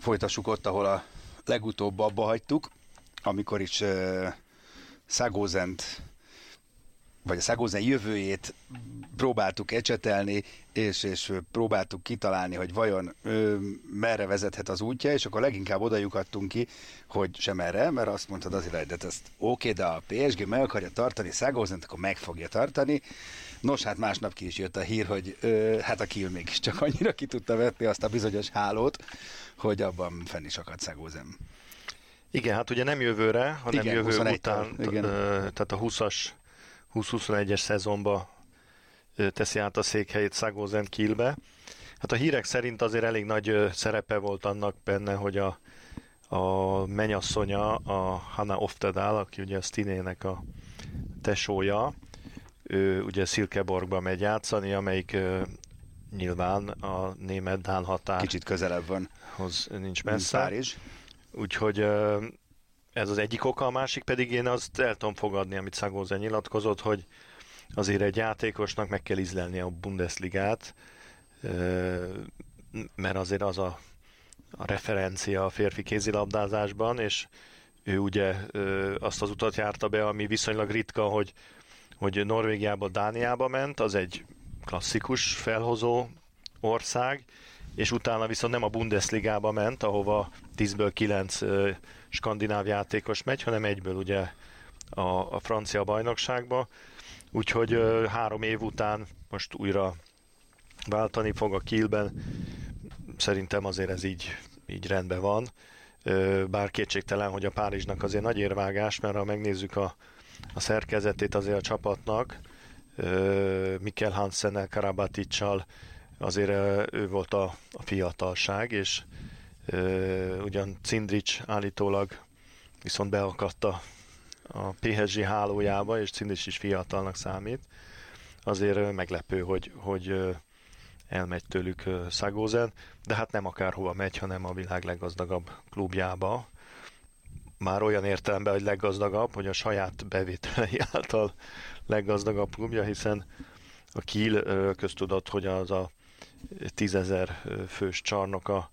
Folytassuk ott, ahol a legutóbb abba hagytuk, amikor is uh, Szagózent vagy a Szagózen jövőjét próbáltuk ecsetelni, és, és próbáltuk kitalálni, hogy vajon ö, merre vezethet az útja, és akkor leginkább oda lyukadtunk ki, hogy sem erre, mert azt mondtad az hogy de ezt oké, de a PSG meg akarja tartani Szagózent, akkor meg fogja tartani. Nos, hát másnap ki is jött a hír, hogy ö, hát a Kiel mégiscsak annyira ki tudta vetni azt a bizonyos hálót, hogy abban fenn is akadt Szagózen. Igen, hát ugye nem jövőre, hanem Igen, jövő 21-től, után, igen. tehát a 20-as 20-21-es szezonba teszi át a székhelyét Szagózen Kielbe. Hát a hírek szerint azért elég nagy szerepe volt annak benne, hogy a, a menyasszonya, a Hanna Oftedal, aki ugye a Stinének a tesója, ő ugye Szilkeborgba megy játszani, amelyik nyilván a német-dán határhoz Kicsit közelebb van, nincs mint messze. Párizs. Úgyhogy ez az egyik oka, a másik pedig én azt el tudom fogadni, amit Szagóze nyilatkozott, hogy azért egy játékosnak meg kell ízlelni a Bundesligát, mert azért az a, a referencia a férfi kézilabdázásban, és ő ugye azt az utat járta be, ami viszonylag ritka, hogy, hogy Norvégiába, Dániába ment, az egy klasszikus felhozó ország, és utána viszont nem a Bundesligába ment, ahova 10-ből 9 ö, skandináv játékos megy, hanem egyből ugye a, a francia bajnokságba. Úgyhogy három év után most újra váltani fog a Kielben. Szerintem azért ez így, így rendben van. Ö, Bár kétségtelen, hogy a Párizsnak azért nagy érvágás, mert ha megnézzük a, a szerkezetét azért a csapatnak, Mikkel Hansennel, Karabaticsal, azért ő volt a, a fiatalság, és ugyan Cindric állítólag viszont beakadt a, a PSG hálójába, és Cindric is fiatalnak számít. Azért meglepő, hogy, hogy elmegy tőlük Szagózen, de hát nem akárhova megy, hanem a világ leggazdagabb klubjába. Már olyan értelemben, hogy leggazdagabb, hogy a saját bevételei által leggazdagabb klubja, hiszen a Kiel köztudott, hogy az a tízezer fős csarnoka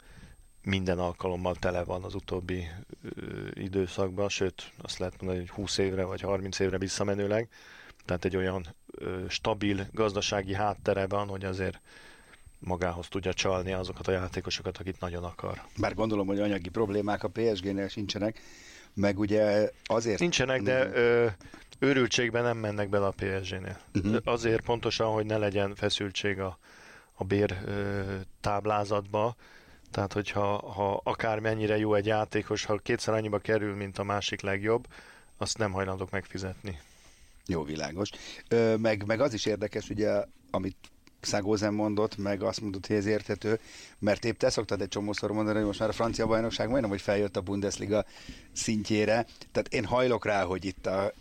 minden alkalommal tele van az utóbbi időszakban, sőt azt lehet mondani, hogy 20 évre vagy 30 évre visszamenőleg. Tehát egy olyan stabil gazdasági háttere van, hogy azért magához tudja csalni azokat a játékosokat, akit nagyon akar. Bár gondolom, hogy anyagi problémák a PSG-nél sincsenek, meg ugye azért... Nincsenek, de ö, őrültségben nem mennek bele a PSG-nél. Mhm. Azért pontosan, hogy ne legyen feszültség a, a bér táblázatba, tehát hogyha ha akármennyire jó egy játékos, ha kétszer annyiba kerül, mint a másik legjobb, azt nem hajlandók megfizetni. Jó, világos. Ö, meg, meg az is érdekes, ugye, amit Szagózen mondott, meg azt mondott, hogy ez érthető, mert épp te szoktad egy csomószor mondani, hogy most már a francia bajnokság majdnem, hogy feljött a Bundesliga szintjére. Tehát én hajlok rá, hogy itt a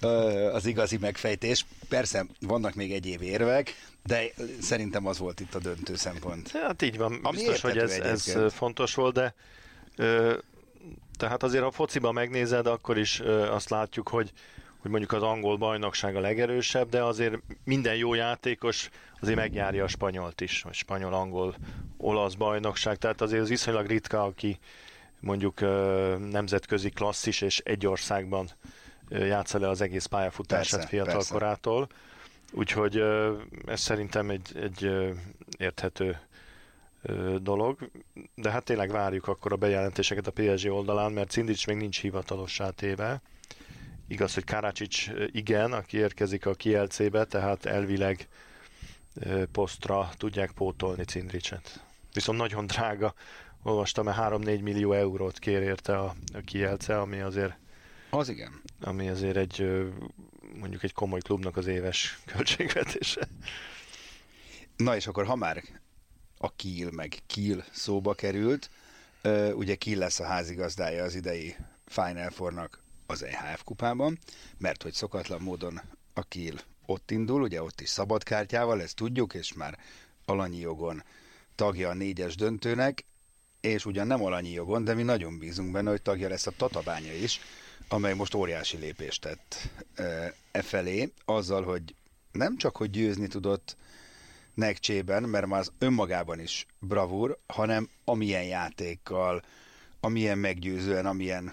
ö, az igazi megfejtés. Persze vannak még egyéb érvek, de szerintem az volt itt a döntő szempont. Hát így van, Ami biztos, hogy ez, ez fontos volt, de ö, tehát azért ha fociban megnézed, akkor is ö, azt látjuk, hogy hogy mondjuk az angol bajnokság a legerősebb, de azért minden jó játékos azért megjárja a spanyolt is, vagy spanyol, angol, olasz bajnokság, tehát azért az viszonylag ritka, aki mondjuk ö, nemzetközi klasszis és egy országban játsza le az egész pályafutását Persze, fiatal persze. korától. Úgyhogy ez szerintem egy, egy érthető dolog, de hát tényleg várjuk akkor a bejelentéseket a PSG oldalán, mert Cindics még nincs hivatalossá téve. Igaz, hogy Karácsics igen, aki érkezik a Kielcébe, tehát elvileg posztra tudják pótolni Cindricset. Viszont nagyon drága, olvastam, mert 3-4 millió eurót kér érte a, a Kielce, ami azért az igen. Ami azért egy mondjuk egy komoly klubnak az éves költségvetése. Na és akkor ha már a Kiel meg Kiel szóba került, ugye Kiel lesz a házigazdája az idei Final Four-nak az EHF kupában, mert hogy szokatlan módon a Kiel ott indul, ugye ott is szabadkártyával, ezt tudjuk, és már alanyi jogon tagja a négyes döntőnek, és ugyan nem alanyi jogon, de mi nagyon bízunk benne, hogy tagja lesz a Tatabánya is, amely most óriási lépést tett e felé, azzal, hogy nem csak, hogy győzni tudott Nekcsében, mert már az önmagában is bravúr, hanem amilyen játékkal, amilyen meggyőzően, amilyen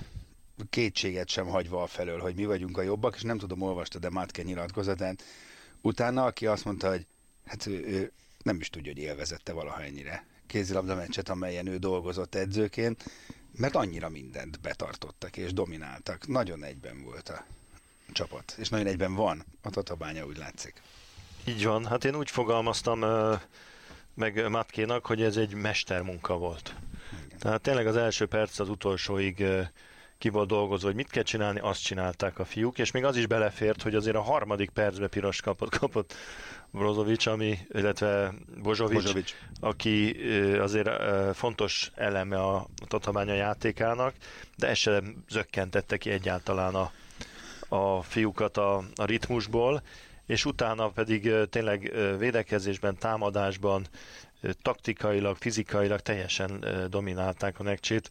kétséget sem hagyva a felől, hogy mi vagyunk a jobbak, és nem tudom, olvasta de Mátke nyilatkozatát. Utána, aki azt mondta, hogy hát ő, ő nem is tudja, hogy élvezette valaha ennyire kézilabda meccset, amelyen ő dolgozott edzőként, mert annyira mindent betartottak és domináltak. Nagyon egyben volt a csapat, és nagyon egyben van a Tatabánya, úgy látszik. Így van, hát én úgy fogalmaztam meg Matkénak, hogy ez egy mestermunka volt. Igen. Tehát tényleg az első perc az utolsóig ki volt dolgozva, hogy mit kell csinálni, azt csinálták a fiúk, és még az is belefért, hogy azért a harmadik percbe piros kapott, kapott Brozovic, ami, illetve Bozsovic, Bozsovic, aki azért fontos eleme a Tatabánya játékának, de ez sem zökkentette ki egyáltalán a, a fiúkat a, a ritmusból, és utána pedig tényleg védekezésben, támadásban, taktikailag, fizikailag teljesen dominálták a nekcsét,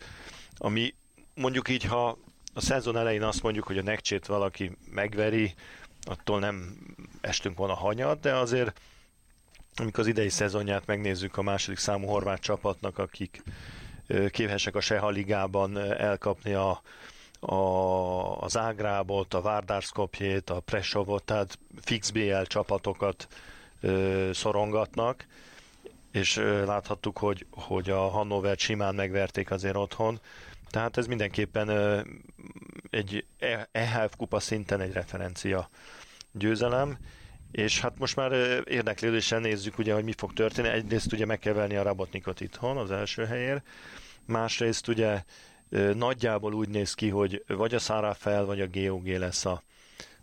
ami mondjuk így, ha a szezon elején azt mondjuk, hogy a nekcsét valaki megveri, attól nem estünk volna hanyat, de azért amikor az idei szezonját megnézzük a második számú horvát csapatnak, akik képesek a Seha ligában elkapni a, a, az Ágrábot, a Várdárszkopjét, a Presovot, tehát fix BL csapatokat ö, szorongatnak, és ö, láthattuk, hogy, hogy a Hannover simán megverték azért otthon, tehát ez mindenképpen ö, egy EHF kupa szinten egy referencia győzelem, és hát most már érdeklődéssel nézzük ugye, hogy mi fog történni. Egyrészt ugye meg kell venni a Rabotnikot itthon az első helyér, másrészt ugye nagyjából úgy néz ki, hogy vagy a Szára fel, vagy a GOG lesz a,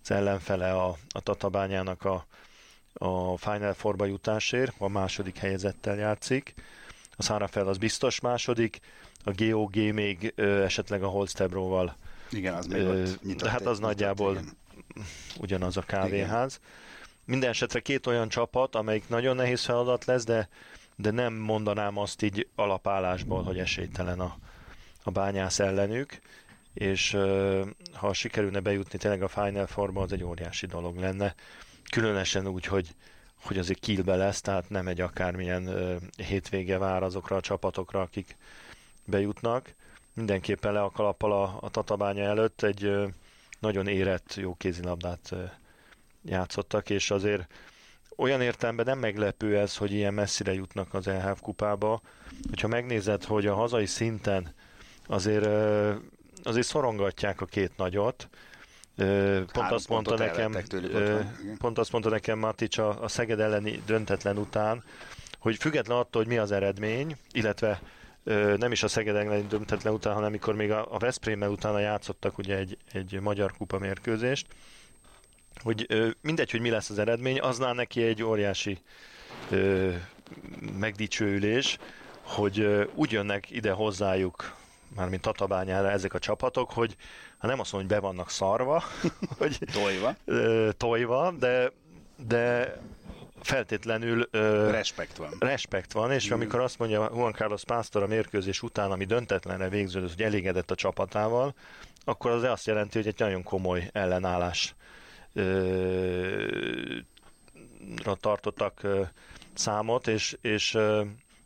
az ellenfele a, a Tatabányának a, a Final Four-ba jutásért, a második helyezettel játszik. A Szára fel az biztos második, a GOG még esetleg a Holstebróval. Igen, az még ö, ott nyitott, Hát az nagyjából igen. ugyanaz a kávéház. Igen. Minden esetre két olyan csapat, amelyik nagyon nehéz feladat lesz, de, de nem mondanám azt így alapállásból, hogy esélytelen a, a bányász ellenük, és ha sikerülne bejutni tényleg a Final Four-ba, az egy óriási dolog lenne. Különösen úgy, hogy, hogy azért kilbe lesz, tehát nem egy akármilyen uh, hétvége vár azokra a csapatokra, akik bejutnak. Mindenképpen le a kalappal a, a tatabánya előtt. Egy nagyon érett, jó kézilabdát játszottak, és azért olyan értelemben nem meglepő ez, hogy ilyen messzire jutnak az EHF kupába. Hogyha megnézed, hogy a hazai szinten azért, azért szorongatják a két nagyot, Pont azt, mondta nekem, pont azt mondta nekem Matic a, a Szeged elleni döntetlen után, hogy független attól, hogy mi az eredmény, illetve nem is a Szeged elleni döntetlen után, hanem amikor még a, a Veszprémmel utána játszottak ugye egy, egy magyar kupa mérkőzést, hogy mindegy, hogy mi lesz az eredmény, aznál neki egy óriási ö, megdicsőülés, hogy úgy jönnek ide hozzájuk mármint Tatabányára ezek a csapatok, hogy ha nem azt mondom, hogy be vannak szarva, hogy tojva, tojva de, de feltétlenül ö, respekt van. Respekt van, és mm. amikor azt mondja Juan Carlos Pásztor a mérkőzés után, ami döntetlenre végződött, hogy elégedett a csapatával, akkor az azt jelenti, hogy egy nagyon komoly ellenállás ö, tartottak ö, számot, és, és ö,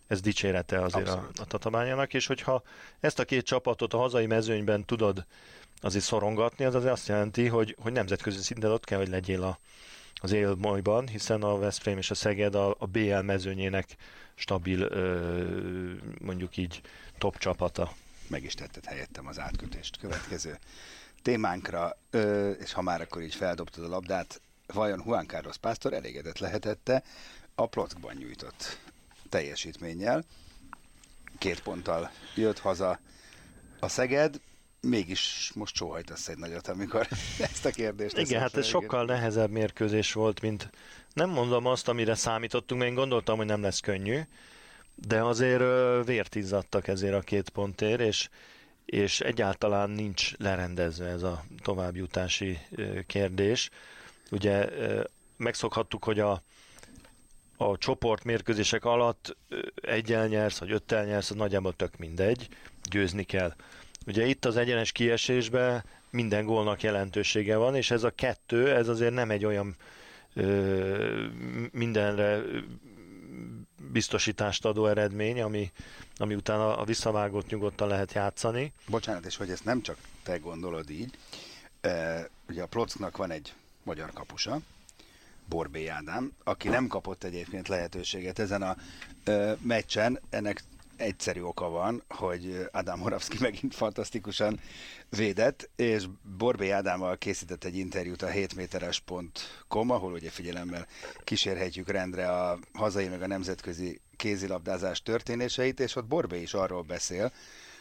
ez dicsérete azért a, a tatabányának, és hogyha ezt a két csapatot a hazai mezőnyben tudod azért szorongatni, az azért azt jelenti, hogy, hogy nemzetközi szinten ott kell, hogy legyél a, az élmajban, hiszen a Veszprém és a Szeged a, a BL mezőnyének stabil, mondjuk így top csapata. Meg is tetted helyettem az átkötést. Következő témánkra, és ha már akkor így feldobtad a labdát, vajon Juan Carlos Pásztor elégedett lehetette a plockban nyújtott teljesítménnyel. Két ponttal jött haza a Szeged, mégis most sóhajtasz egy nagyot, amikor ezt a kérdést Igen, hát ez sokkal nehezebb mérkőzés volt, mint nem mondom azt, amire számítottunk, mert én gondoltam, hogy nem lesz könnyű, de azért vért izzadtak ezért a két pontért, és, és egyáltalán nincs lerendezve ez a továbbjutási kérdés. Ugye megszokhattuk, hogy a, a csoport mérkőzések alatt egyel nyersz, vagy öttel nyersz, az nagyjából tök mindegy, győzni kell. Ugye itt az egyenes kiesésben minden gólnak jelentősége van, és ez a kettő, ez azért nem egy olyan ö, mindenre biztosítást adó eredmény, ami, ami utána a visszavágót nyugodtan lehet játszani. Bocsánat, és hogy ezt nem csak te gondolod így, e, ugye a Plocknak van egy magyar kapusa, Borbé Ádám, aki nem kapott egyébként lehetőséget ezen a e, meccsen, ennek egyszerű oka van, hogy Ádám Moravszki megint fantasztikusan védett, és Borbé Ádámmal készített egy interjút a 7méteres.com, ahol ugye figyelemmel kísérhetjük rendre a hazai meg a nemzetközi kézilabdázás történéseit, és ott Borbé is arról beszél,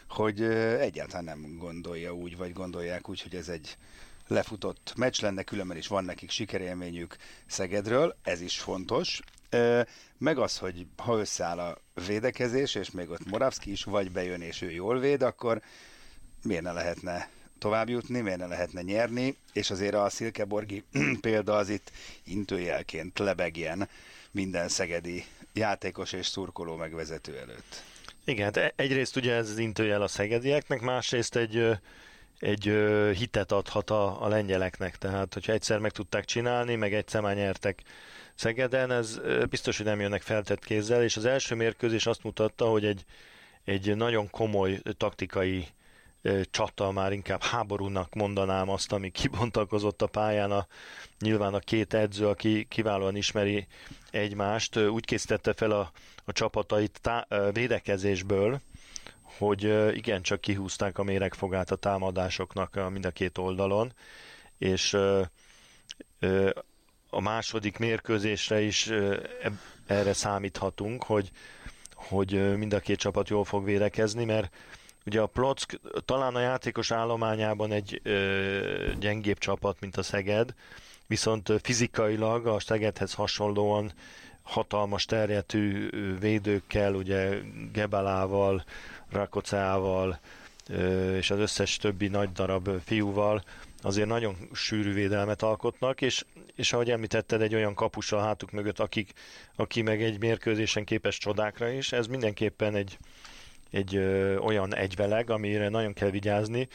hogy egyáltalán nem gondolja úgy, vagy gondolják úgy, hogy ez egy lefutott meccs lenne, különben is van nekik sikerélményük Szegedről, ez is fontos, meg az, hogy ha összeáll a védekezés, és még ott Moravski is vagy bejön, és ő jól véd, akkor miért ne lehetne tovább jutni, miért ne lehetne nyerni, és azért a Szilkeborgi példa az itt intőjelként lebegjen minden szegedi játékos és szurkoló megvezető előtt. Igen, hát egyrészt ugye ez az intőjel a szegedieknek, másrészt egy, egy hitet adhat a, a lengyeleknek, tehát hogyha egyszer meg tudták csinálni, meg egyszer már nyertek Szegeden, ez biztos, hogy nem jönnek feltett kézzel, és az első mérkőzés azt mutatta, hogy egy, egy nagyon komoly taktikai csata, már inkább háborúnak mondanám azt, ami kibontakozott a pályán. A, nyilván a két edző, aki kiválóan ismeri egymást, úgy készítette fel a, a csapatait tá, védekezésből, hogy igencsak kihúzták a méregfogát a támadásoknak mind a két oldalon, és a második mérkőzésre is erre számíthatunk, hogy, hogy mind a két csapat jól fog védekezni, mert ugye a Plock talán a játékos állományában egy gyengébb csapat, mint a Szeged, viszont fizikailag a Szegedhez hasonlóan hatalmas terjetű védőkkel, ugye Gebelával, Rakoceával és az összes többi nagy darab fiúval azért nagyon sűrű védelmet alkotnak, és, és ahogy említetted, egy olyan kapus a hátuk mögött, akik, aki meg egy mérkőzésen képes csodákra is, ez mindenképpen egy, egy ö, olyan egyveleg, amire nagyon kell vigyázni,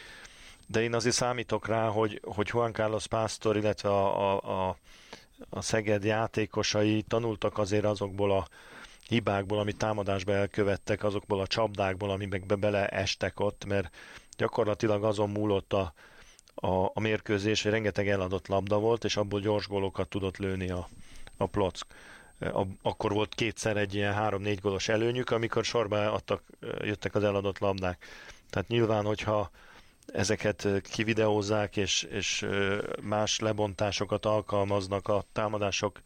de én azért számítok rá, hogy, hogy Juan Carlos Pásztor, illetve a, a, a, a Szeged játékosai tanultak azért azokból a hibákból, amit támadásba elkövettek, azokból a csapdákból, amikbe beleestek ott, mert gyakorlatilag azon múlott a, a, a mérkőzés, hogy rengeteg eladott labda volt, és abból gyors gólokat tudott lőni a, a Plock. A, akkor volt kétszer egy ilyen három-négy gólos előnyük, amikor sorba adtak, jöttek az eladott labdák. Tehát nyilván, hogyha ezeket kivideózzák, és, és más lebontásokat alkalmaznak a támadások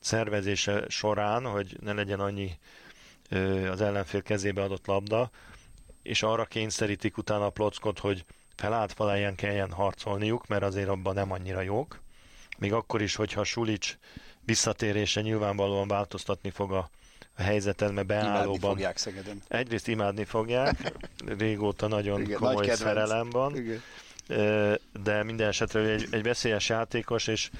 szervezése során, hogy ne legyen annyi az ellenfél kezébe adott labda, és arra kényszerítik utána a plockot, hogy felállt faláján kelljen harcolniuk, mert azért abban nem annyira jók. Még akkor is, hogyha Sulic visszatérése nyilvánvalóan változtatni fog a, a helyzeten, mert beállóban... Imádni fogják Szegeden. Egyrészt imádni fogják, régóta nagyon Igen, komoly nagy szerelem van, Igen. de minden esetre egy, egy veszélyes játékos, és,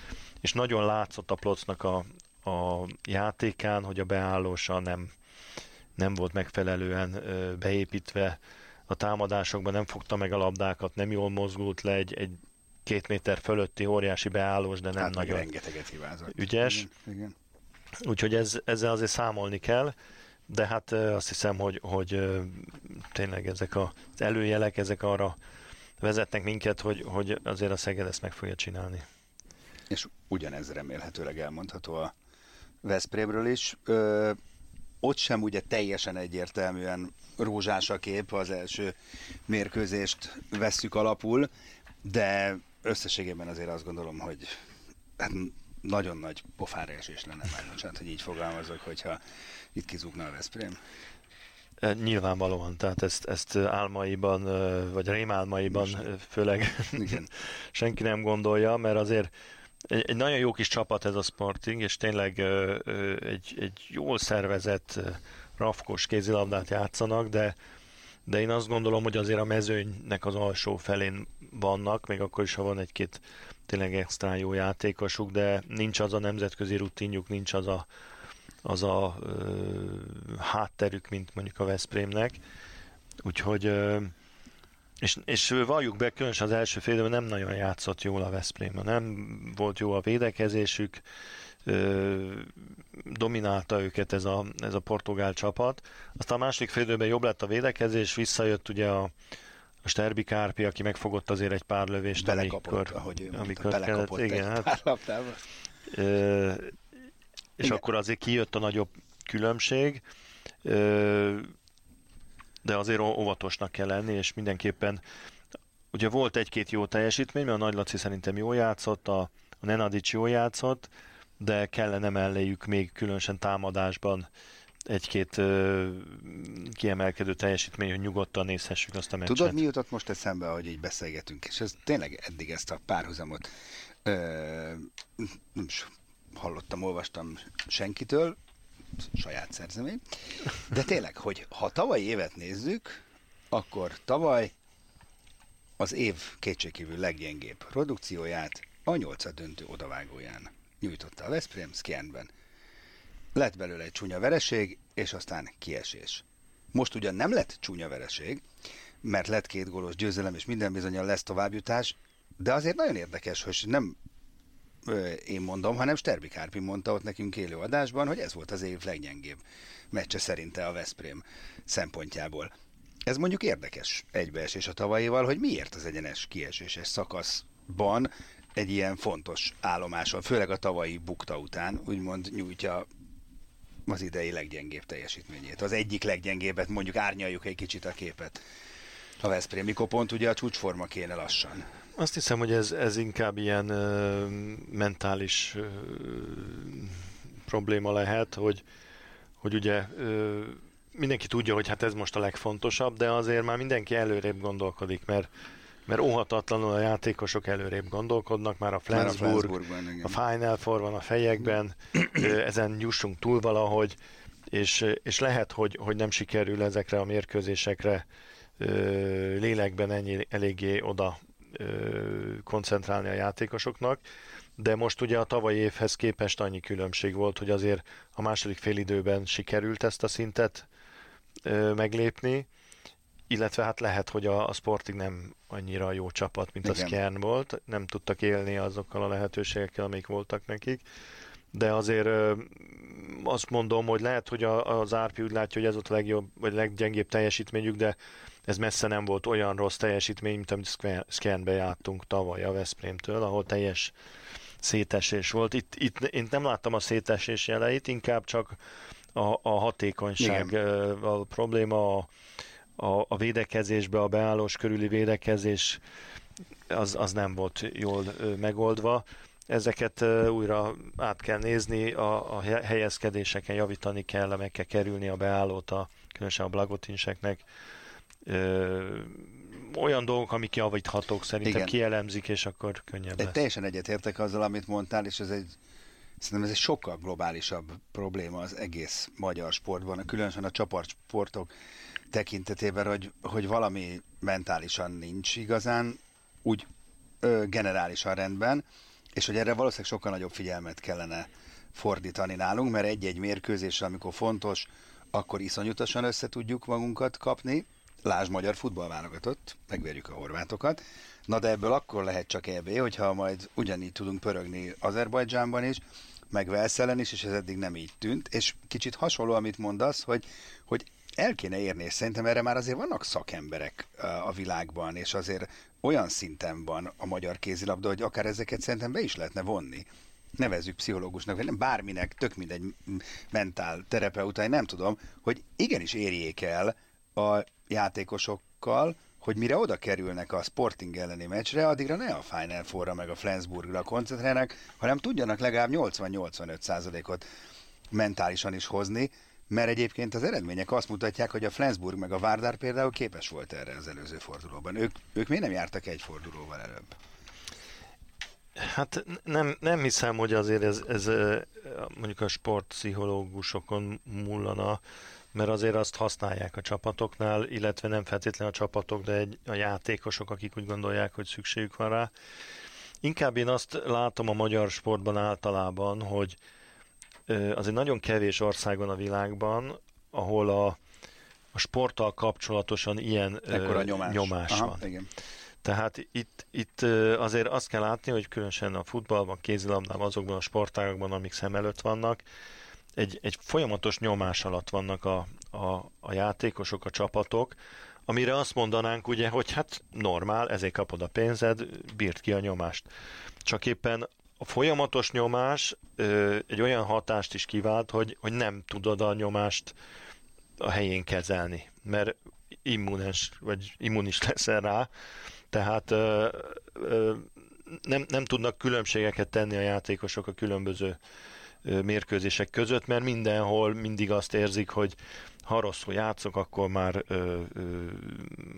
és nagyon látszott a Plocnak a, a játékán, hogy a beállósa nem, nem volt megfelelően beépítve a támadásokban, nem fogta meg a labdákat, nem jól mozgult le egy, egy két méter fölötti óriási beállós, de nem hát nagyon rengeteget hibázott. ügyes. Igen, igen. Úgyhogy ez, ezzel azért számolni kell, de hát azt hiszem, hogy, hogy tényleg ezek az előjelek, ezek arra vezetnek minket, hogy, hogy azért a Szeged ezt meg fogja csinálni. És ugyanez remélhetőleg elmondható a Veszprémről is. Ö, ott sem ugye teljesen egyértelműen rózsás a kép, az első mérkőzést vesszük alapul, de összességében azért azt gondolom, hogy hát nagyon nagy pofára esés lenne már, bocsánat, hogy így fogalmazok, hogyha itt kizúgna a Veszprém. E, nyilvánvalóan, tehát ezt, ezt álmaiban, vagy rémálmaiban főleg Igen. senki nem gondolja, mert azért egy, egy nagyon jó kis csapat ez a Sporting, és tényleg egy, egy jól szervezett, rafkos kézilabdát játszanak, de de én azt gondolom, hogy azért a mezőnynek az alsó felén vannak, még akkor is, ha van egy-két tényleg extra jó játékosuk, de nincs az a nemzetközi rutinjuk, nincs az a, az a ö, hátterük, mint mondjuk a Veszprémnek. Úgyhogy ö, és, és valljuk be, különösen az első fél nem nagyon játszott jól a Veszprém, nem volt jó a védekezésük, dominálta őket ez a, ez a portugál csapat. Aztán a második fél jobb lett a védekezés, visszajött ugye a, a Sterbi Kárpi, aki megfogott azért egy pár lövést, belekapott, amikor, ahogy ő amikor mondta, kellett, igen, hát, ö, és igen. akkor azért kijött a nagyobb különbség, ö, de azért óvatosnak kell lenni, és mindenképpen ugye volt egy-két jó teljesítmény, mert a Nagy Laci szerintem jól játszott, a, a Nenadics jól játszott, de kellene melléjük még különösen támadásban egy-két ö, kiemelkedő teljesítmény, hogy nyugodtan nézhessük azt a meccset. Tudod, mi jutott most eszembe, hogy így beszélgetünk, és ez tényleg eddig ezt a párhuzamot ö, nem is hallottam, olvastam senkitől, saját szerzemény, de tényleg, hogy ha tavaly évet nézzük, akkor tavaly az év kétségkívül leggyengébb produkcióját a nyolcad döntő odavágóján nyújtotta a Veszprém Szkienben. Lett belőle egy csúnya vereség, és aztán kiesés. Most ugyan nem lett csúnya vereség, mert lett két gólos győzelem, és minden bizonyal lesz továbbjutás, de azért nagyon érdekes, hogy nem ö, én mondom, hanem Sterbi Kárpi mondta ott nekünk élő adásban, hogy ez volt az év leggyengébb meccse szerinte a Veszprém szempontjából. Ez mondjuk érdekes egybeesés a tavalyival, hogy miért az egyenes kieséses szakaszban egy ilyen fontos állomáson, főleg a tavalyi bukta után, úgymond nyújtja az idei leggyengébb teljesítményét. Az egyik leggyengébbet, mondjuk árnyaljuk egy kicsit a képet. A Veszprém, mikor pont ugye a csúcsforma kéne lassan. Azt hiszem, hogy ez, ez inkább ilyen ö, mentális ö, probléma lehet, hogy, hogy ugye ö, mindenki tudja, hogy hát ez most a legfontosabb, de azért már mindenki előrébb gondolkodik, mert mert óhatatlanul a játékosok előrébb gondolkodnak, már a Flensburg, már a, a Final Four van a fejekben, ezen jussunk túl valahogy, és, és lehet, hogy, hogy nem sikerül ezekre a mérkőzésekre lélekben ennyi eléggé oda koncentrálni a játékosoknak, de most ugye a tavalyi évhez képest annyi különbség volt, hogy azért a második félidőben sikerült ezt a szintet meglépni, illetve hát lehet, hogy a, a Sporting nem annyira jó csapat, mint Igen. a Skjern volt, nem tudtak élni azokkal a lehetőségekkel, amik voltak nekik, de azért azt mondom, hogy lehet, hogy a, az Árpi úgy látja, hogy ez volt a legjobb, vagy leggyengébb teljesítményük, de ez messze nem volt olyan rossz teljesítmény, mint amit Skjernbe jártunk tavaly a Veszprémtől, ahol teljes szétesés volt. Itt, itt én nem láttam a szétesés jeleit, inkább csak a, a hatékonyság Igen. a probléma, a, a, a védekezésbe, a beállós körüli védekezés az, az nem volt jól megoldva. Ezeket újra át kell nézni, a, a helyezkedéseken javítani kell, meg kell kerülni a beállót, a, különösen a blagotinseknek. Ö, olyan dolgok, amik javíthatók, szerintem Igen. kielemzik, és akkor könnyebb lesz. Teljesen egyetértek azzal, amit mondtál, és ez egy Szerintem ez egy sokkal globálisabb probléma az egész magyar sportban, különösen a csapatsportok tekintetében, hogy, hogy valami mentálisan nincs igazán úgy ö, generálisan rendben, és hogy erre valószínűleg sokkal nagyobb figyelmet kellene fordítani nálunk, mert egy-egy mérkőzés, amikor fontos, akkor iszonyatosan össze tudjuk magunkat kapni. Lásd magyar futballválogatott, megverjük a horvátokat. Na de ebből akkor lehet csak EB, hogyha majd ugyanígy tudunk pörögni Azerbajdzsánban is, meg Velszelen is, és ez eddig nem így tűnt. És kicsit hasonló, amit mondasz, hogy, hogy el kéne érni, és szerintem erre már azért vannak szakemberek a világban, és azért olyan szinten van a magyar kézilabda, hogy akár ezeket szerintem be is lehetne vonni. Nevezzük pszichológusnak, vagy nem bárminek, tök mindegy mentál terapeutai, nem tudom, hogy igenis érjék el a játékosokkal, hogy mire oda kerülnek a Sporting elleni meccsre, addigra ne a Final Four-ra meg a Flensburgra koncentrálnak, hanem tudjanak legalább 80-85 százalékot mentálisan is hozni, mert egyébként az eredmények azt mutatják, hogy a Flensburg meg a Várdár például képes volt erre az előző fordulóban. Ők, ők miért nem jártak egy fordulóval előbb? Hát nem, nem hiszem, hogy azért ez, ez mondjuk a sportpszichológusokon múlana, mert azért azt használják a csapatoknál, illetve nem feltétlenül a csapatok, de egy, a játékosok, akik úgy gondolják, hogy szükségük van rá. Inkább én azt látom a magyar sportban általában, hogy azért nagyon kevés országon a világban, ahol a, a sporttal kapcsolatosan ilyen Ekkora nyomás, nyomás Aha, van. Igen. Tehát itt, itt azért azt kell látni, hogy különösen a futballban, kézilabdában, azokban a sportágokban, amik szem előtt vannak, egy, egy folyamatos nyomás alatt vannak a, a, a játékosok, a csapatok, amire azt mondanánk ugye, hogy hát normál, ezért kapod a pénzed, bírt ki a nyomást. Csak éppen a folyamatos nyomás ö, egy olyan hatást is kivált, hogy, hogy nem tudod a nyomást a helyén kezelni, mert immunes, vagy immunis leszel rá, tehát ö, ö, nem, nem tudnak különbségeket tenni a játékosok a különböző ö, mérkőzések között, mert mindenhol mindig azt érzik, hogy ha rosszul játszok, akkor már ö, ö,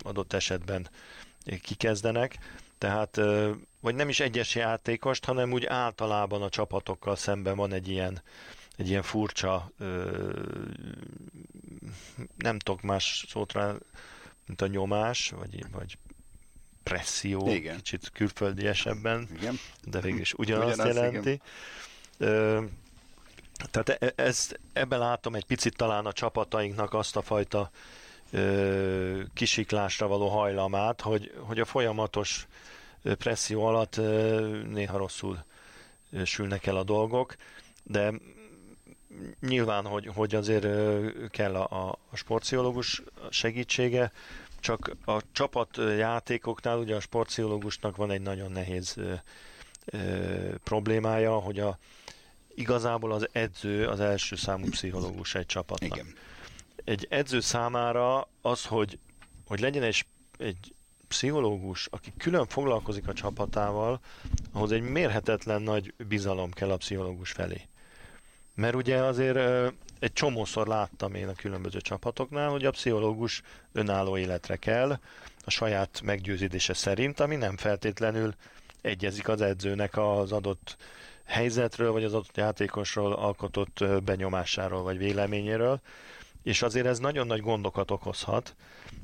adott esetben kikezdenek. Tehát, vagy nem is egyes játékost, hanem úgy általában a csapatokkal szemben van egy ilyen, egy ilyen furcsa, nem tudok más szót rá, mint a nyomás, vagy, vagy presszió, igen. kicsit külföldiesebben, igen. de végül is ugyanazt Ugyanaz, jelenti. Ö, tehát e, ez, ebben látom egy picit talán a csapatainknak azt a fajta ö, kisiklásra való hajlamát, hogy, hogy a folyamatos presszió alatt ö, néha rosszul sülnek el a dolgok, de nyilván, hogy, hogy azért kell a, a sportpszichológus segítsége, csak a csapatjátékoknál ugye a sportpszichológusnak van egy nagyon nehéz ö, ö, problémája, hogy a, igazából az edző az első számú pszichológus egy csapatnak. Igen. Egy edző számára az, hogy, hogy legyen egy, egy pszichológus, aki külön foglalkozik a csapatával, ahhoz egy mérhetetlen nagy bizalom kell a pszichológus felé. Mert ugye azért egy csomószor láttam én a különböző csapatoknál, hogy a pszichológus önálló életre kell, a saját meggyőződése szerint, ami nem feltétlenül egyezik az edzőnek az adott helyzetről, vagy az adott játékosról alkotott benyomásáról, vagy véleményéről, és azért ez nagyon nagy gondokat okozhat.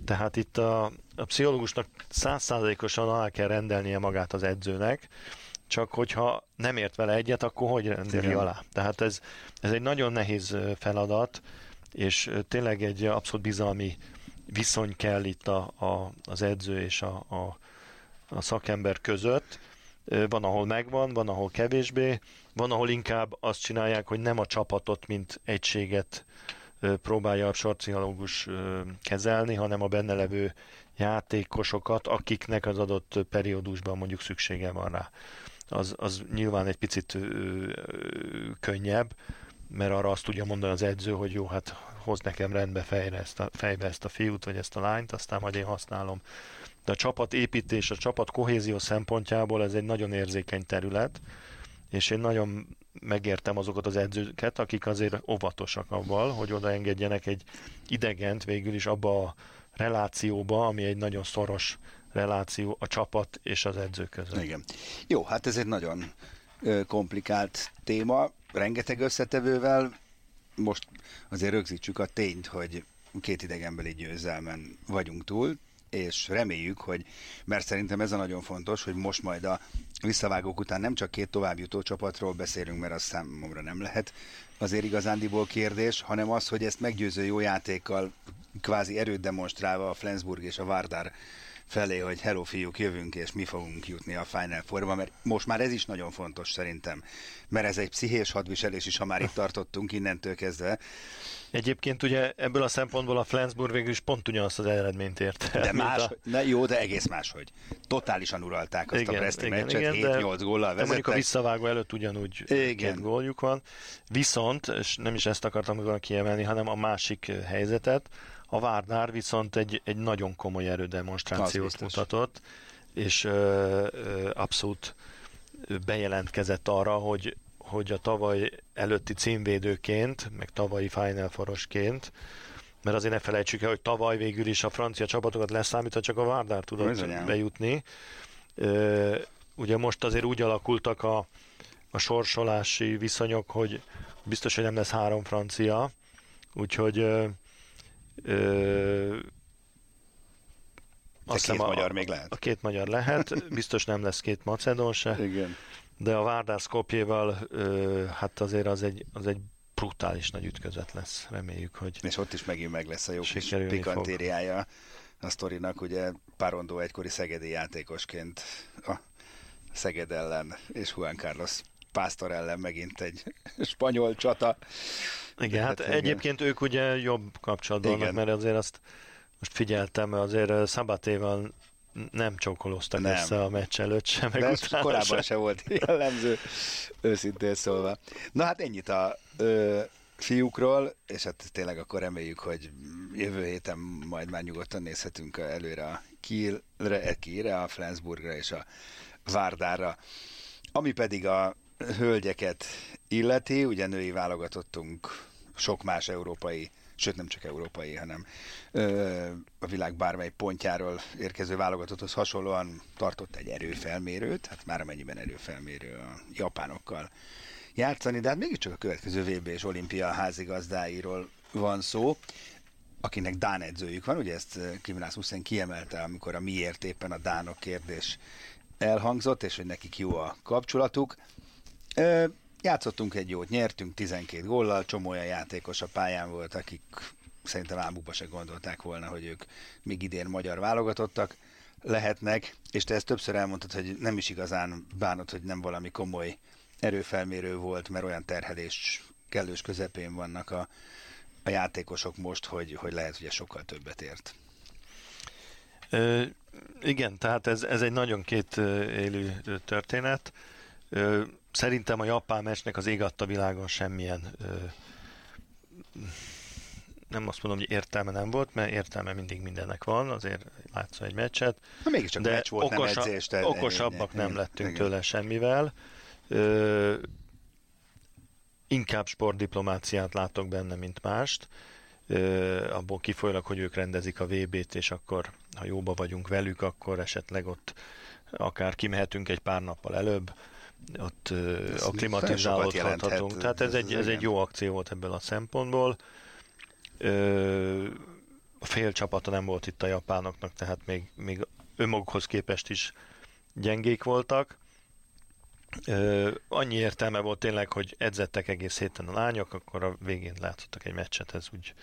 Tehát itt a, a pszichológusnak százszázalékosan alá kell rendelnie magát az edzőnek, csak hogyha nem ért vele egyet, akkor hogy rendeli Igen. alá? Tehát ez, ez egy nagyon nehéz feladat, és tényleg egy abszolút bizalmi viszony kell itt a, a, az edző és a, a, a szakember között. Van, ahol megvan, van, ahol kevésbé, van, ahol inkább azt csinálják, hogy nem a csapatot, mint egységet próbálja a sorpszichológus kezelni, hanem a benne levő játékosokat, akiknek az adott periódusban mondjuk szüksége van rá az, az nyilván egy picit könnyebb, mert arra azt tudja mondani az edző, hogy jó, hát hoz nekem rendbe fejre ezt a, fejbe ezt a fiút, vagy ezt a lányt, aztán majd én használom. De a csapat építés, a csapat kohézió szempontjából ez egy nagyon érzékeny terület, és én nagyon megértem azokat az edzőket, akik azért óvatosak avval, hogy odaengedjenek egy idegent végül is abba a relációba, ami egy nagyon szoros reláció a csapat és az edző között. Igen. Jó, hát ez egy nagyon komplikált téma, rengeteg összetevővel. Most azért rögzítsük a tényt, hogy két idegenbeli győzelmen vagyunk túl, és reméljük, hogy, mert szerintem ez a nagyon fontos, hogy most majd a visszavágók után nem csak két továbbjutó csapatról beszélünk, mert az számomra nem lehet azért igazándiból kérdés, hanem az, hogy ezt meggyőző jó játékkal, kvázi erőt demonstrálva a Flensburg és a Vardar felé, hogy hello fiúk, jövünk, és mi fogunk jutni a Final Four-ba, mert most már ez is nagyon fontos szerintem, mert ez egy pszichés hadviselés is, ha már itt tartottunk innentől kezdve. Egyébként ugye ebből a szempontból a Flensburg végül is pont ugyanazt az eredményt ért. De más, a... ne, jó, de egész máshogy. Totálisan uralták azt igen, a Presti igen, meccset, 7-8 góllal vezettek. De mondjuk a visszavágó előtt ugyanúgy igen. két góljuk van. Viszont, és nem is ezt akartam volna kiemelni, hanem a másik helyzetet, a Várnár viszont egy, egy nagyon komoly erődemonstrációt mutatott, és ö, ö, abszolút bejelentkezett arra, hogy, hogy a tavaly előtti címvédőként, meg tavalyi Final Forosként, mert azért ne felejtsük el, hogy tavaly végül is a francia csapatokat leszámítva csak a Várdár tudott Bizonyán. bejutni. Ö, ugye most azért úgy alakultak a, a sorsolási viszonyok, hogy biztos, hogy nem lesz három francia, úgyhogy ö, azt két a, magyar még lehet. A két magyar lehet, biztos nem lesz két macedón se. Igen. De a Várdár Skopjéval, hát azért az egy, az egy brutális nagy ütközet lesz. Reméljük, hogy És ott is megint meg lesz a jó kis pikantériája fog. a sztorinak. Ugye Parondó egykori szegedi játékosként a Szeged ellen, és Juan Carlos Pásztor ellen megint egy spanyol csata. Igen, hát, hát egyébként ők ugye jobb kapcsolatban vannak, mert azért azt most figyeltem, azért Szabatéval nem csókolóztak nem. össze a meccs előtt sem, meg De korábban sem. se volt jellemző, őszintén szólva. Na hát ennyit a ö, fiúkról, és hát tényleg akkor reméljük, hogy jövő héten majd már nyugodtan nézhetünk előre a Kielre, Kielre, a Flensburgra és a Várdára. Ami pedig a hölgyeket illeti, ugye női válogatottunk sok más európai sőt nem csak európai, hanem ö, a világ bármely pontjáról érkező válogatotthoz hasonlóan tartott egy erőfelmérőt, hát már amennyiben erőfelmérő a japánokkal játszani, de hát mégiscsak a következő VB és olimpia házigazdáiról van szó, akinek Dán edzőjük van, ugye ezt Kivnász Hussein kiemelte, amikor a miért éppen a Dánok kérdés elhangzott, és hogy nekik jó a kapcsolatuk. Játszottunk egy jót, nyertünk 12 góllal, csomó olyan játékos a pályán volt, akik szerintem álmukba se gondolták volna, hogy ők még idén magyar válogatottak lehetnek, és te ezt többször elmondtad, hogy nem is igazán bánod, hogy nem valami komoly erőfelmérő volt, mert olyan terhelés kellős közepén vannak a, a játékosok most, hogy, hogy lehet, hogy sokkal többet ért. Ö, igen, tehát ez, ez egy nagyon két élő történet. Szerintem a japán meccsnek az ég adta világon semmilyen nem azt mondom, hogy értelme nem volt, mert értelme mindig mindennek van, azért látsz egy meccset. Ha mégiscsak de meccs volt, okosa, nem edzés, de okosabbak ennyi, nem lettünk igen. tőle semmivel. Ö, inkább sportdiplomáciát látok benne, mint mást. Ö, abból kifolyólag, hogy ők rendezik a VB-t, és akkor, ha jóba vagyunk velük, akkor esetleg ott akár kimehetünk egy pár nappal előbb ott a aklimatizálódhatunk. Tehát ez, ez egy, ez egy jó akció volt ebből a szempontból. A fél csapata nem volt itt a japánoknak, tehát még, még önmagukhoz képest is gyengék voltak. annyi értelme volt tényleg, hogy edzettek egész héten a lányok, akkor a végén látszottak egy meccset, ez úgy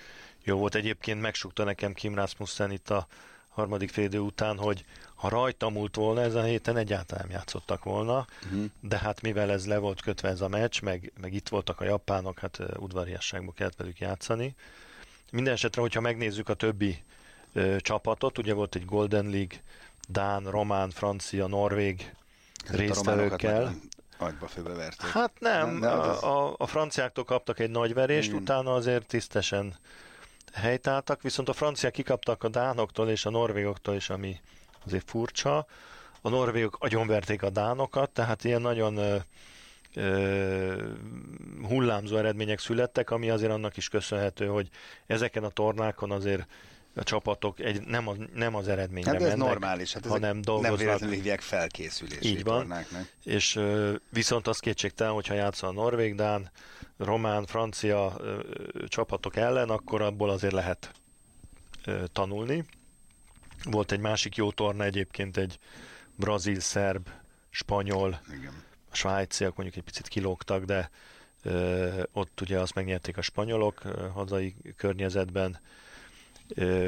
jó volt. Egyébként megsukta nekem Kim Rasmussen itt a harmadik félidő után, hogy ha rajta múlt volna ez a héten, egyáltalán nem játszottak volna, uh-huh. de hát mivel ez le volt kötve ez a meccs, meg, meg itt voltak a japánok, hát udvariasságból kellett velük játszani. Minden esetre, hogyha megnézzük a többi ö, csapatot, ugye volt egy Golden League, Dán, Román, Francia, Norvég hát résztvevőkkel. Agyba főbeverték. Hát nem, nem a, a, a franciáktól kaptak egy nagy verést, Igen. utána azért tisztesen helytáltak, viszont a franciák kikaptak a dánoktól és a norvégoktól is, ami azért furcsa. A norvégok agyonverték a dánokat, tehát ilyen nagyon ö, ö, hullámzó eredmények születtek, ami azért annak is köszönhető, hogy ezeken a tornákon azért a csapatok egy, nem, az, nem az eredményre hát ez mennek, normális, hát hanem dolgoznak. Nem véletlenül hívják felkészülési Így van. tornáknak. És viszont az kétségtelen, hogyha játszol a norvég, dán, román, francia csapatok ellen, akkor abból azért lehet tanulni. Volt egy másik jó torna egyébként, egy brazil, szerb, spanyol, Igen. a svájciak mondjuk egy picit kilógtak, de ö, ott ugye azt megnyerték a spanyolok ö, hazai környezetben.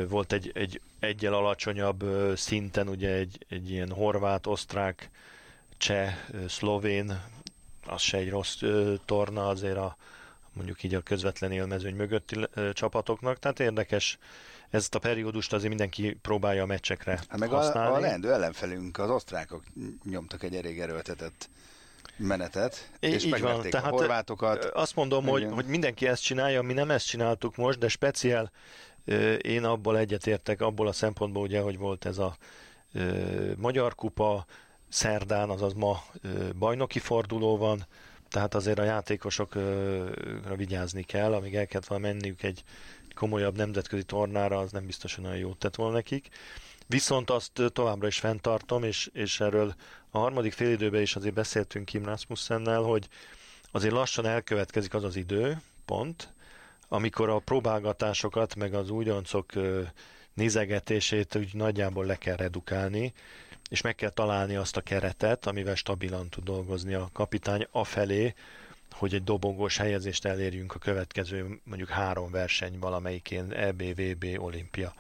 Volt egy, egy egyel alacsonyabb szinten, ugye egy, egy ilyen horvát, osztrák, cseh, szlovén, az se egy rossz torna azért a mondjuk így a közvetlen élmezőny mögötti csapatoknak, tehát érdekes ezt a periódust azért mindenki próbálja a meccsekre hát meg használni. A, a leendő ellenfelünk, az osztrákok nyomtak egy elég erőltetett menetet, é, és így van. Tehát a horvátokat. Azt mondom, hogy, hogy mindenki ezt csinálja, mi nem ezt csináltuk most, de speciál én abból egyetértek, abból a szempontból ugye, hogy volt ez a Magyar Kupa, szerdán, azaz ma bajnoki forduló van, tehát azért a játékosokra vigyázni kell, amíg el kellett volna menniük egy komolyabb nemzetközi tornára, az nem biztosan olyan jót tett volna nekik. Viszont azt továbbra is fenntartom, és, és erről a harmadik félidőben is azért beszéltünk Kim Rasmussennel, hogy azért lassan elkövetkezik az az idő, pont, amikor a próbálgatásokat, meg az újoncok nézegetését úgy nagyjából le kell redukálni, és meg kell találni azt a keretet, amivel stabilan tud dolgozni a kapitány afelé, hogy egy dobogós helyezést elérjünk a következő mondjuk három verseny valamelyikén EB, VB, Olimpia.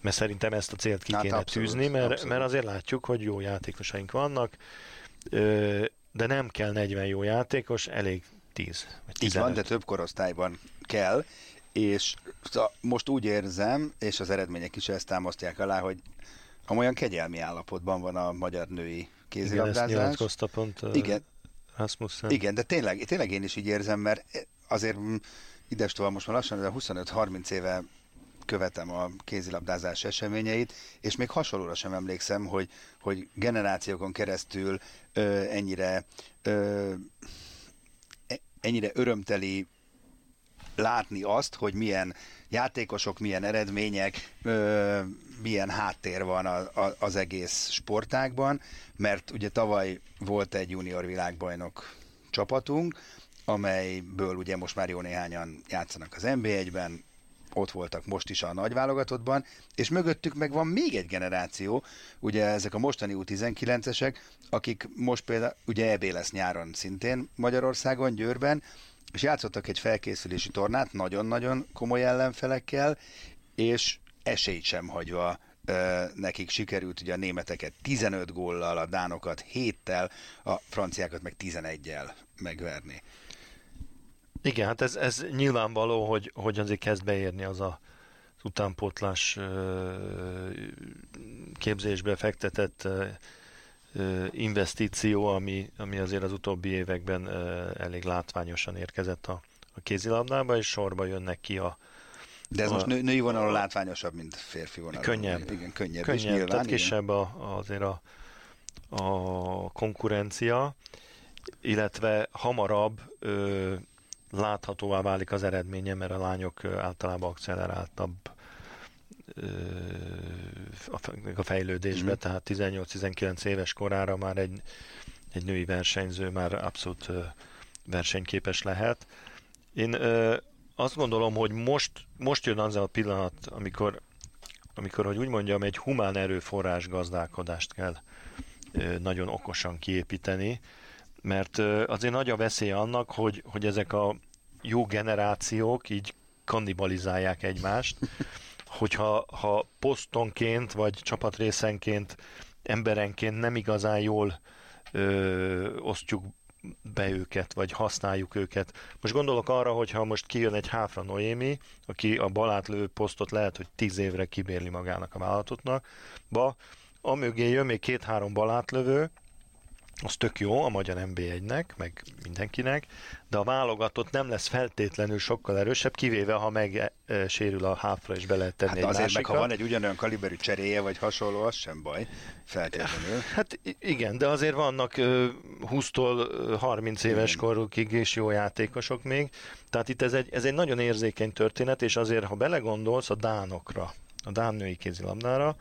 Mert szerintem ezt a célt ki hát kéne abszolút, tűzni, mert, abszolút. mert azért látjuk, hogy jó játékosaink vannak, de nem kell 40 jó játékos, elég 10 vagy 15. Így van, de több korosztályban kell, és most úgy érzem, és az eredmények is ezt támasztják alá, hogy amolyan kegyelmi állapotban van a magyar női kézilabdázás. Igen, ezt pont Igen, Rasmussen. Igen, de tényleg, tényleg én is így érzem, mert azért ides tovább most már lassan 25-30 éve követem a kézilabdázás eseményeit, és még hasonlóra sem emlékszem, hogy, hogy generációkon keresztül ö, ennyire ö, e, ennyire örömteli látni azt, hogy milyen játékosok, milyen eredmények, ö, milyen háttér van a, a, az egész sportágban, mert ugye tavaly volt egy junior világbajnok csapatunk, amelyből ugye most már jó néhányan játszanak az NB1-ben, ott voltak most is a nagyválogatottban, és mögöttük meg van még egy generáció, ugye ezek a mostani U19-esek, akik most például, ugye EB lesz nyáron szintén Magyarországon, Győrben, és játszottak egy felkészülési tornát nagyon-nagyon komoly ellenfelekkel, és esélyt sem hagyva nekik sikerült ugye a németeket 15 góllal, a dánokat 7-tel, a franciákat meg 11-el megverni. Igen, hát ez, ez nyilvánvaló, hogy, hogy azért kezd beérni az a az utánpótlás képzésbe fektetett investíció, ami, ami azért az utóbbi években elég látványosan érkezett a, a kézilabdába, és sorba jönnek ki a, de ez a, most nő, női vonalon látványosabb, mint férfi vonalon. Könnyebb. Igen, könnyebb, könnyebb is nyilván. Tehát kisebb a, azért a, a konkurencia, illetve hamarabb ö, láthatóvá válik az eredménye, mert a lányok általában akceleráltabb a fejlődésbe, mm. tehát 18-19 éves korára már egy, egy női versenyző már abszolút versenyképes lehet. Én azt gondolom, hogy most, most jön az a pillanat, amikor, amikor, hogy úgy mondjam, egy humán erőforrás gazdálkodást kell nagyon okosan kiépíteni, mert azért nagy a veszély annak, hogy, hogy ezek a jó generációk így kannibalizálják egymást, hogyha ha posztonként vagy csapatrészenként, emberenként nem igazán jól ö, osztjuk be őket, vagy használjuk őket. Most gondolok arra, hogy ha most kijön egy Háfra Noémi, aki a balátlő posztot lehet, hogy tíz évre kibérli magának a vállalatotnak, ba, amögé jön még két-három balátlövő, az tök jó a magyar NB1-nek, meg mindenkinek, de a válogatott nem lesz feltétlenül sokkal erősebb, kivéve ha megsérül a háfra és be lehet tenni hát egy azért másikat. meg, ha van egy ugyanolyan kaliberű cseréje, vagy hasonló, az sem baj, feltétlenül. Hát igen, de azért vannak 20-tól 30 éves igen. korukig is jó játékosok még, tehát itt ez egy, ez egy nagyon érzékeny történet, és azért, ha belegondolsz a dánokra, a dán női kézilabdára,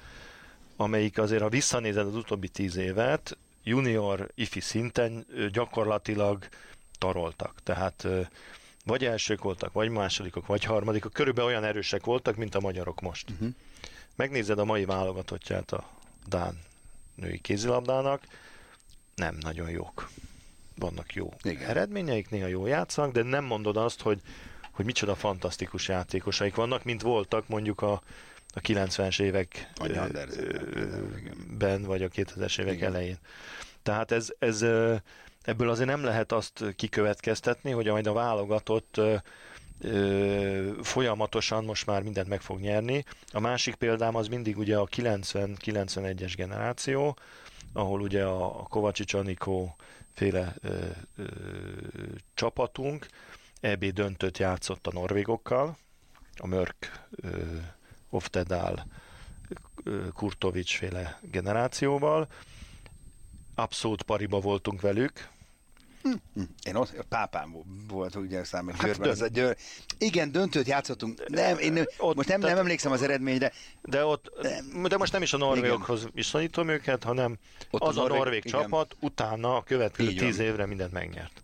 amelyik azért, ha visszanézed az utóbbi tíz évet, junior, ifi szinten gyakorlatilag taroltak. Tehát vagy elsők voltak, vagy másodikok, vagy harmadikok. Körülbelül olyan erősek voltak, mint a magyarok most. Uh-huh. Megnézed a mai válogatottját a Dán női kézilabdának, nem nagyon jók. Vannak jó Igen. eredményeik, néha jó játszanak, de nem mondod azt, hogy hogy micsoda fantasztikus játékosaik vannak, mint voltak mondjuk a, a 90-es években, vagy a 2000-es évek igen. elején. Tehát ez, ez ebből azért nem lehet azt kikövetkeztetni, hogy majd a válogatott folyamatosan most már mindent meg fog nyerni. A másik példám az mindig ugye a 90-91-es generáció, ahol ugye a Kovacsics Anikó féle ö, ö, csapatunk EB döntött játszott a norvégokkal, a Mörk, Oftedal, Kurtovics féle generációval. Abszolút pariba voltunk velük, én ott, pápám volt, ugye számít hát Győrben, ez a Győr. Igen, döntőt játszottunk. Nem, én ott, most nem, nem emlékszem az eredményre. De ott, de most nem is a norvégokhoz igen. viszonyítom őket, hanem ott az a norvég, norvég igen. csapat utána a következő Így tíz van. évre mindent megnyert.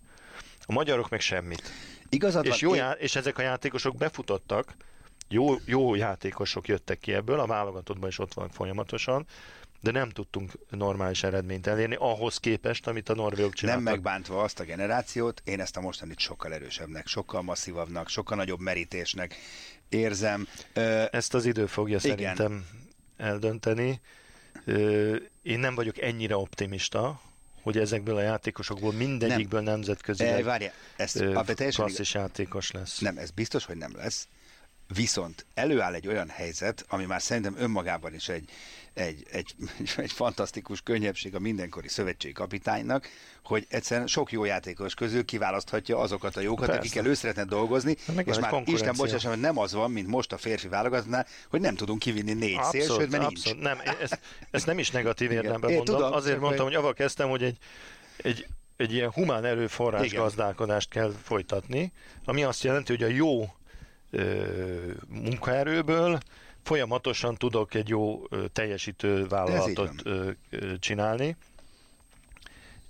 A magyarok meg semmit. Igazad és, van, jó én... já- és ezek a játékosok befutottak, jó, jó játékosok jöttek ki ebből, a válogatottban is ott vannak folyamatosan, de nem tudtunk normális eredményt elérni ahhoz képest, amit a norvégok csináltak. Nem megbántva azt a generációt, én ezt a mostanit sokkal erősebbnek, sokkal masszívabbnak, sokkal nagyobb merítésnek érzem. Ezt az idő fogja igen. szerintem eldönteni. Én nem vagyok ennyire optimista, hogy ezekből a játékosokból mindegyikből nem. nemzetközi e, várja, ezt, klasszis játékos lesz. Nem, ez biztos, hogy nem lesz. Viszont előáll egy olyan helyzet, ami már szerintem önmagában is egy, egy, egy, egy fantasztikus könnyebbség a mindenkori szövetségi kapitánynak, hogy egyszerűen sok jó játékos közül kiválaszthatja azokat a jókat, Persze. akikkel ő szeretne dolgozni, Meg és már Isten bocsássa, hogy nem az van, mint most a férfi válogatottnál, hogy nem tudunk kivinni négy abszolút, szélsőt, mert abszolút. nincs. Nem, ezt, ezt nem is negatív érdemben mondom. Tudom, Azért mondtam, hogy avval kezdtem, hogy egy, egy egy ilyen humán erőforrás Igen. gazdálkodást kell folytatni, ami azt jelenti, hogy a jó munkaerőből folyamatosan tudok egy jó teljesítő vállalatot csinálni.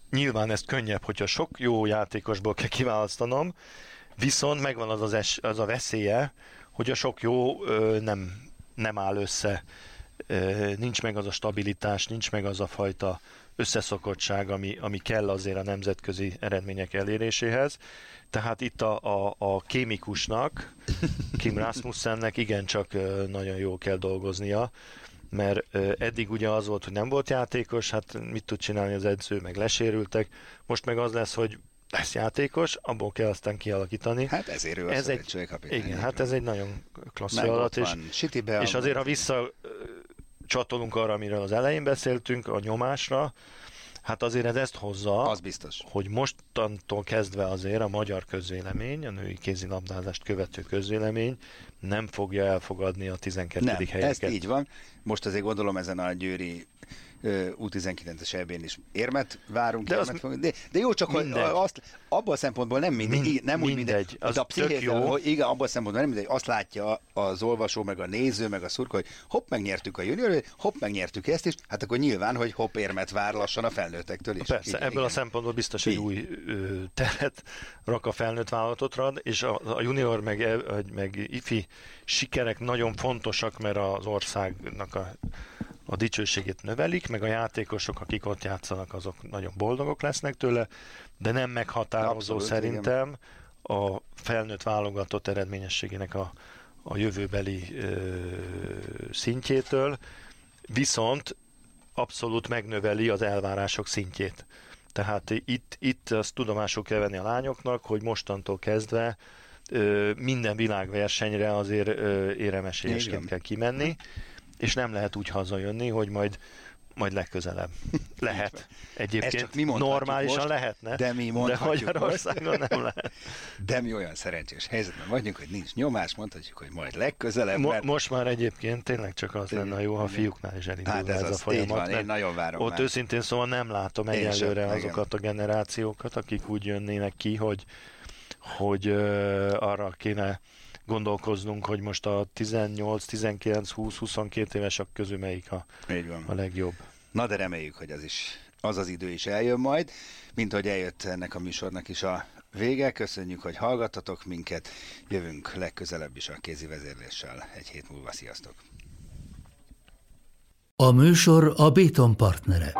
Nyilván ez könnyebb, hogyha sok jó játékosból kell kiválasztanom, viszont megvan az, az, es, az a veszélye, hogy a sok jó ö, nem, nem áll össze, ö, nincs meg az a stabilitás, nincs meg az a fajta összeszokottság, ami, ami kell azért a nemzetközi eredmények eléréséhez. Tehát itt a, a, a kémikusnak, Kim Rasmussennek igencsak nagyon jól kell dolgoznia, mert eddig ugye az volt, hogy nem volt játékos, hát mit tud csinálni az edző, meg lesérültek, most meg az lesz, hogy lesz játékos, abból kell aztán kialakítani. Hát ezért ő ez egy, Igen, hát ez egy nagyon klassz alatt, és, és azért, ha vissza csatolunk arra, amiről az elején beszéltünk, a nyomásra, Hát azért ez ezt hozza, az biztos. hogy mostantól kezdve azért a magyar közvélemény, a női kézilabdázást követő közvélemény nem fogja elfogadni a 12. nem, helyeket. ez így van. Most azért gondolom ezen a győri U19-es ebén is érmet várunk, de, érmet fogunk, de, de jó, csak hogy azt, abban a szempontból nem mindegy, Mind, nem úgy mindegy, mindegy. Az a pszichés, jó. Hogy igen, abban a szempontból nem mindegy, azt látja az olvasó, meg a néző, meg a szurka, hogy hopp, megnyertük a junior, hopp, megnyertük ezt is, hát akkor nyilván, hogy hopp, érmet vár lassan a felnőttektől is. Persze, igen, ebből igen. a szempontból biztos egy új ö, teret rak a felnőtt vállalatotra, és a, a junior meg, e, meg ifi sikerek nagyon fontosak, mert az országnak a a dicsőségét növelik, meg a játékosok, akik ott játszanak, azok nagyon boldogok lesznek tőle, de nem meghatározó Abszolút, szerintem igen. a felnőtt válogatott eredményességének a, a jövőbeli ö, szintjétől, viszont abszolút megnöveli az elvárások szintjét. Tehát itt, itt azt tudomásul kell venni a lányoknak, hogy mostantól kezdve ö, minden világversenyre azért ö, éremesélyeként kell kimenni, és nem lehet úgy hazajönni, hogy majd majd legközelebb. Lehet. Egyébként csak mi normálisan most, lehetne, de, mi de Magyarországon nem lehet. De mi olyan szerencsés helyzetben vagyunk, hogy nincs nyomás, mondhatjuk, hogy majd legközelebb. Mo- mert... Most már egyébként tényleg csak az lenne jó, ha a fiúknál is elindul hát ez, ez az, a folyamat. Van, én nagyon várom Ott már. őszintén szóval nem látom egyelőre sem, azokat igen. a generációkat, akik úgy jönnének ki, hogy, hogy uh, arra kéne gondolkoznunk, hogy most a 18, 19, 20, 22 évesek közül melyik a, Így van. a legjobb. Na de reméljük, hogy az is az az idő is eljön majd, mint hogy eljött ennek a műsornak is a vége. Köszönjük, hogy hallgattatok minket. Jövünk legközelebb is a kézi vezérléssel egy hét múlva. Sziasztok! A műsor a Béton partnere.